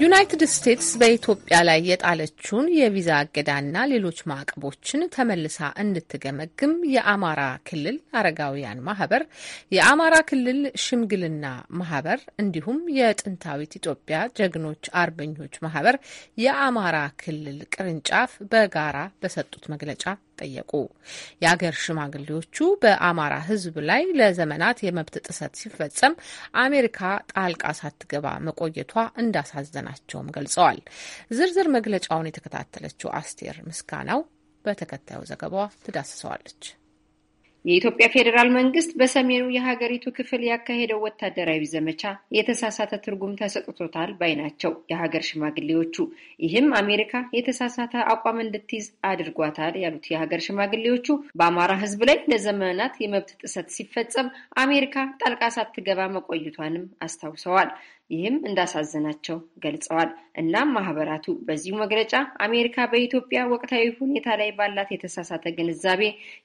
ዩናይትድ ስቴትስ በኢትዮጵያ ላይ የጣለችውን የቪዛ እገዳና ሌሎች ማዕቀቦችን ተመልሳ እንድትገመግም የአማራ ክልል አረጋውያን ማህበር፣ የአማራ ክልል ሽምግልና ማህበር እንዲሁም የጥንታዊት ኢትዮጵያ ጀግኖች አርበኞች ማህበር የአማራ ክልል ቅርንጫፍ በጋራ በሰጡት መግለጫ ጠየቁ። የአገር ሽማግሌዎቹ በአማራ ሕዝብ ላይ ለዘመናት የመብት ጥሰት ሲፈጸም አሜሪካ ጣልቃ ሳትገባ መቆየቷ እንዳሳዘናቸውም ገልጸዋል። ዝርዝር መግለጫውን የተከታተለችው አስቴር ምስጋናው በተከታዩ ዘገባዋ ትዳስሰዋለች። የኢትዮጵያ ፌዴራል መንግስት በሰሜኑ የሀገሪቱ ክፍል ያካሄደው ወታደራዊ ዘመቻ የተሳሳተ ትርጉም ተሰጥቶታል ባይ ናቸው የሀገር ሽማግሌዎቹ። ይህም አሜሪካ የተሳሳተ አቋም እንድትይዝ አድርጓታል ያሉት የሀገር ሽማግሌዎቹ በአማራ ሕዝብ ላይ ለዘመናት የመብት ጥሰት ሲፈጸም አሜሪካ ጣልቃ ሳትገባ መቆየቷንም አስታውሰዋል። ይህም እንዳሳዘናቸው ገልጸዋል። እናም ማህበራቱ በዚሁ መግለጫ አሜሪካ በኢትዮጵያ ወቅታዊ ሁኔታ ላይ ባላት የተሳሳተ ግንዛቤ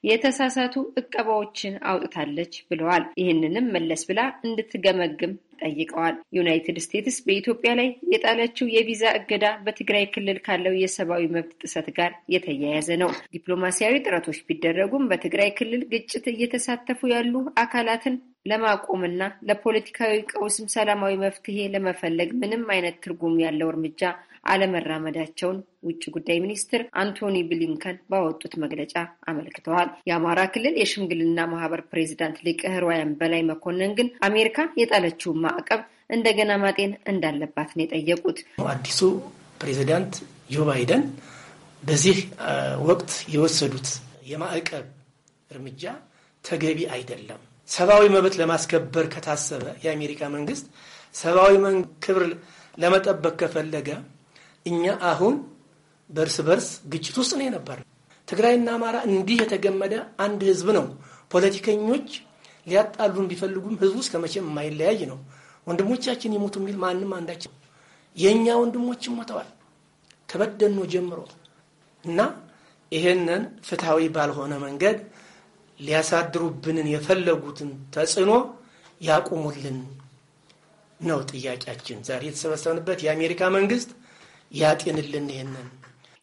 የተሳሳቱ እቀባዎችን አውጥታለች ብለዋል። ይህንንም መለስ ብላ እንድትገመግም ጠይቀዋል። ዩናይትድ ስቴትስ በኢትዮጵያ ላይ የጣለችው የቪዛ እገዳ በትግራይ ክልል ካለው የሰብአዊ መብት ጥሰት ጋር የተያያዘ ነው። ዲፕሎማሲያዊ ጥረቶች ቢደረጉም በትግራይ ክልል ግጭት እየተሳተፉ ያሉ አካላትን ለማቆምና ለፖለቲካዊ ቀውስም ሰላማዊ መፍትሄ ለመፈለግ ምንም አይነት ትርጉም ያለው እርምጃ አለመራመዳቸውን ውጭ ጉዳይ ሚኒስትር አንቶኒ ብሊንከን ባወጡት መግለጫ አመልክተዋል። የአማራ ክልል የሽምግልና ማህበር ፕሬዚዳንት ሊቀ ሕሩያን በላይ መኮንን ግን አሜሪካ የጣለችውን ማዕቀብ እንደገና ማጤን እንዳለባት ነው የጠየቁት። አዲሱ ፕሬዚዳንት ጆ ባይደን በዚህ ወቅት የወሰዱት የማዕቀብ እርምጃ ተገቢ አይደለም። ሰብአዊ መብት ለማስከበር ከታሰበ የአሜሪካ መንግስት ሰብአዊ ክብር ለመጠበቅ ከፈለገ እኛ አሁን በእርስ በርስ ግጭት ውስጥ ነው የነበር። ትግራይና አማራ እንዲህ የተገመደ አንድ ህዝብ ነው። ፖለቲከኞች ሊያጣሉን ቢፈልጉም ህዝቡ እስከ መቼም የማይለያይ ነው። ወንድሞቻችን ይሞቱ የሚል ማንም አንዳችን የእኛ ወንድሞችም ሞተዋል ከበደኖ ጀምሮ እና ይሄንን ፍትሐዊ ባልሆነ መንገድ ሊያሳድሩብንን የፈለጉትን ተጽዕኖ ያቁሙልን ነው ጥያቄያችን። ዛሬ የተሰበሰብንበት የአሜሪካ መንግስት ያጤንልን ይሄንን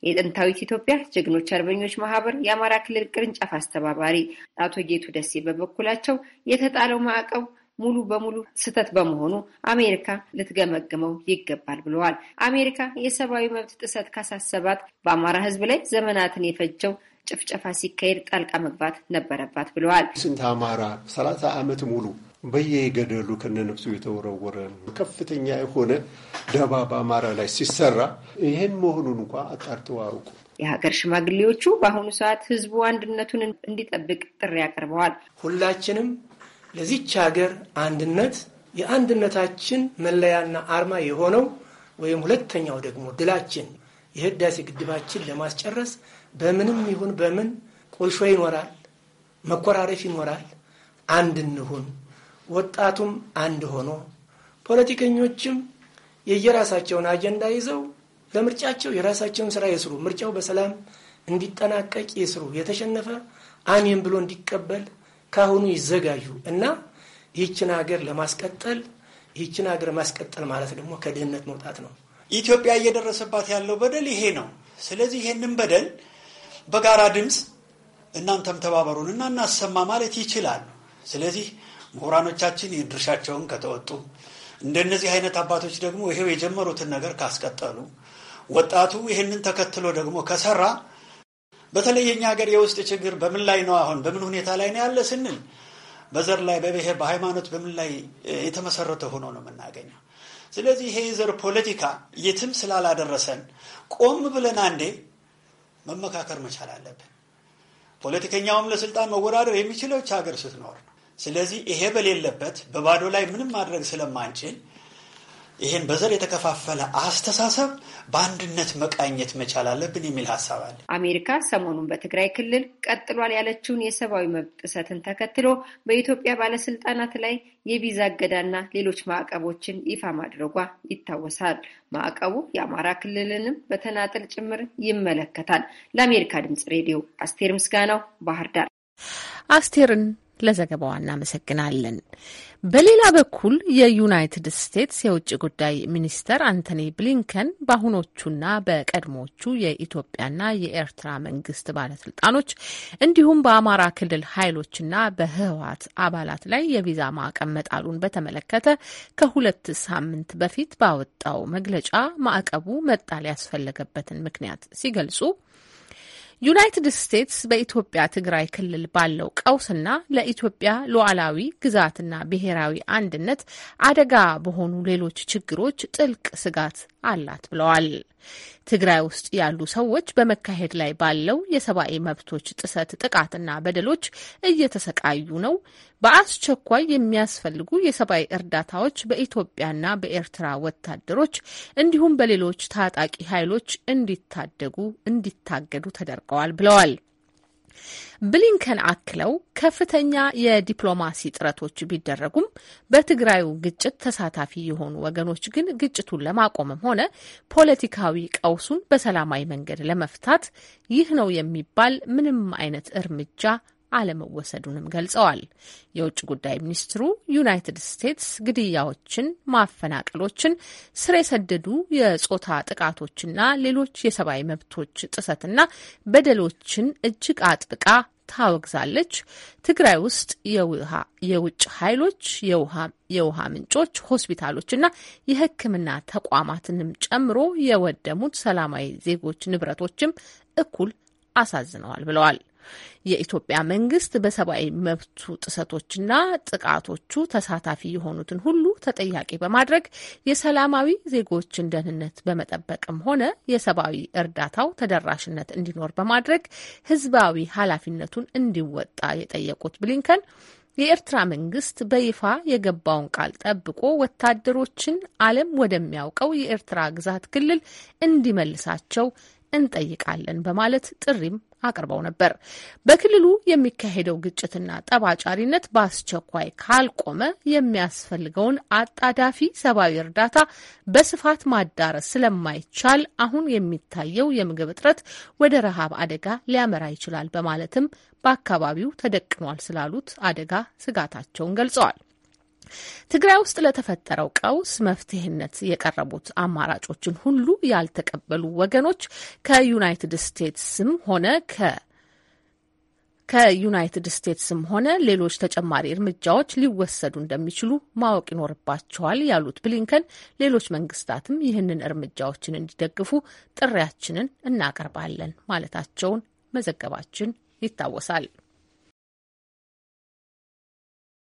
የጥንታዊት ኢትዮጵያ ጀግኖች አርበኞች ማህበር የአማራ ክልል ቅርንጫፍ አስተባባሪ አቶ ጌቱ ደሴ በበኩላቸው የተጣለው ማዕቀብ ሙሉ በሙሉ ስህተት በመሆኑ አሜሪካ ልትገመግመው ይገባል ብለዋል። አሜሪካ የሰብአዊ መብት ጥሰት ካሳሰባት በአማራ ሕዝብ ላይ ዘመናትን የፈጀው ጭፍጨፋ ሲካሄድ ጣልቃ መግባት ነበረባት ብለዋል። ስንት አማራ ሰላሳ ዓመት ሙሉ በየገደሉ ከነነፍሱ የተወረወረ ከፍተኛ የሆነ ደባ በአማራ ላይ ሲሰራ ይህን መሆኑን እንኳ አጣርተው አውቁ። የሀገር ሽማግሌዎቹ በአሁኑ ሰዓት ህዝቡ አንድነቱን እንዲጠብቅ ጥሪ አቅርበዋል። ሁላችንም ለዚች ሀገር አንድነት የአንድነታችን መለያና አርማ የሆነው ወይም ሁለተኛው ደግሞ ድላችን የህዳሴ ግድባችን ለማስጨረስ በምንም ይሁን በምን ቁልሾ ይኖራል፣ መኮራረፍ ይኖራል። አንድ እንሁን። ወጣቱም አንድ ሆኖ ፖለቲከኞችም የየራሳቸውን አጀንዳ ይዘው ለምርጫቸው የራሳቸውን ስራ ይስሩ። ምርጫው በሰላም እንዲጠናቀቅ ይስሩ። የተሸነፈ አሜን ብሎ እንዲቀበል ካሁኑ ይዘጋጁ እና ይህችን ሀገር ለማስቀጠል ይህችን ሀገር ማስቀጠል ማለት ደግሞ ከድህነት መውጣት ነው። ኢትዮጵያ እየደረሰባት ያለው በደል ይሄ ነው። ስለዚህ ይሄንን በደል በጋራ ድምፅ እናንተም እና እናሰማ ማለት ይችላሉ። ስለዚህ ምሁራኖቻችን የድርሻቸውን ከተወጡ እንደነዚህ አይነት አባቶች ደግሞ ይሄው የጀመሩትን ነገር ካስቀጠሉ ወጣቱ ይህንን ተከትሎ ደግሞ ከሰራ በተለይ የኛ ሀገር የውስጥ ችግር በምን ላይ ነው አሁን በምን ሁኔታ ላይ ነው ያለ ስንል በዘር ላይ በብሔር በሃይማኖት በምን ላይ የተመሰረተ ሆኖ ነው የምናገኘው። ስለዚህ ይሄ የዘር ፖለቲካ የትም ስላላደረሰን ቆም ብለን አንዴ መመካከር መቻል አለብን። ፖለቲከኛውም ለስልጣን መወዳደር የሚችለው ሀገር ስትኖር ነው። ስለዚህ ይሄ በሌለበት በባዶ ላይ ምንም ማድረግ ስለማንችል ይህን በዘር የተከፋፈለ አስተሳሰብ በአንድነት መቃኘት መቻል አለብን የሚል ሀሳብ አለ። አሜሪካ ሰሞኑን በትግራይ ክልል ቀጥሏል ያለችውን የሰብአዊ መብት ጥሰትን ተከትሎ በኢትዮጵያ ባለስልጣናት ላይ የቪዛ እገዳና ሌሎች ማዕቀቦችን ይፋ ማድረጓ ይታወሳል። ማዕቀቡ የአማራ ክልልንም በተናጠል ጭምር ይመለከታል። ለአሜሪካ ድምጽ ሬዲዮ አስቴር ምስጋናው ባህር ዳር። አስቴርን ለዘገባዋ እናመሰግናለን። በሌላ በኩል የዩናይትድ ስቴትስ የውጭ ጉዳይ ሚኒስተር አንቶኒ ብሊንከን በአሁኖቹና በቀድሞቹ የኢትዮጵያና የኤርትራ መንግስት ባለስልጣኖች እንዲሁም በአማራ ክልል ኃይሎችና በህወሓት አባላት ላይ የቪዛ ማዕቀብ መጣሉን በተመለከተ ከሁለት ሳምንት በፊት ባወጣው መግለጫ ማዕቀቡ መጣል ያስፈለገበትን ምክንያት ሲገልጹ ዩናይትድ ስቴትስ በኢትዮጵያ ትግራይ ክልል ባለው ቀውስና ለኢትዮጵያ ሉዓላዊ ግዛትና ብሔራዊ አንድነት አደጋ በሆኑ ሌሎች ችግሮች ጥልቅ ስጋት አላት ብለዋል። ትግራይ ውስጥ ያሉ ሰዎች በመካሄድ ላይ ባለው የሰብአዊ መብቶች ጥሰት ጥቃትና በደሎች እየተሰቃዩ ነው። በአስቸኳይ የሚያስፈልጉ የሰብአዊ እርዳታዎች በኢትዮጵያና በኤርትራ ወታደሮች እንዲሁም በሌሎች ታጣቂ ኃይሎች እንዲታደጉ እንዲታገዱ ተደርገዋል ብለዋል። ብሊንከን አክለው ከፍተኛ የዲፕሎማሲ ጥረቶች ቢደረጉም በትግራዩ ግጭት ተሳታፊ የሆኑ ወገኖች ግን ግጭቱን ለማቆምም ሆነ ፖለቲካዊ ቀውሱን በሰላማዊ መንገድ ለመፍታት ይህ ነው የሚባል ምንም አይነት እርምጃ አለመወሰዱንም ገልጸዋል። የውጭ ጉዳይ ሚኒስትሩ ዩናይትድ ስቴትስ ግድያዎችን፣ ማፈናቀሎችን፣ ስር የሰደዱ የጾታ ጥቃቶችና ሌሎች የሰብአዊ መብቶች ጥሰትና በደሎችን እጅግ አጥብቃ ታወግዛለች። ትግራይ ውስጥ የውጭ ኃይሎች የውሃ ምንጮች፣ ሆስፒታሎችና የሕክምና ተቋማትንም ጨምሮ የወደሙት ሰላማዊ ዜጎች ንብረቶችም እኩል አሳዝነዋል ብለዋል። የኢትዮጵያ መንግስት በሰብአዊ መብቱ ጥሰቶችና ጥቃቶቹ ተሳታፊ የሆኑትን ሁሉ ተጠያቂ በማድረግ የሰላማዊ ዜጎችን ደህንነት በመጠበቅም ሆነ የሰብአዊ እርዳታው ተደራሽነት እንዲኖር በማድረግ ህዝባዊ ኃላፊነቱን እንዲወጣ የጠየቁት ብሊንከን የኤርትራ መንግስት በይፋ የገባውን ቃል ጠብቆ ወታደሮችን ዓለም ወደሚያውቀው የኤርትራ ግዛት ክልል እንዲመልሳቸው እንጠይቃለን በማለት ጥሪም አቅርበው ነበር። በክልሉ የሚካሄደው ግጭትና ጠባጫሪነት በአስቸኳይ ካልቆመ የሚያስፈልገውን አጣዳፊ ሰብአዊ እርዳታ በስፋት ማዳረስ ስለማይቻል አሁን የሚታየው የምግብ እጥረት ወደ ረሃብ አደጋ ሊያመራ ይችላል በማለትም በአካባቢው ተደቅኗል ስላሉት አደጋ ስጋታቸውን ገልጸዋል። ትግራይ ውስጥ ለተፈጠረው ቀውስ መፍትሄነት የቀረቡት አማራጮችን ሁሉ ያልተቀበሉ ወገኖች ከዩናይትድ ስቴትስም ሆነ ከ ከዩናይትድ ስቴትስም ሆነ ሌሎች ተጨማሪ እርምጃዎች ሊወሰዱ እንደሚችሉ ማወቅ ይኖርባቸዋል ያሉት ብሊንከን ሌሎች መንግስታትም ይህንን እርምጃዎችን እንዲደግፉ ጥሪያችንን እናቀርባለን ማለታቸውን መዘገባችን ይታወሳል።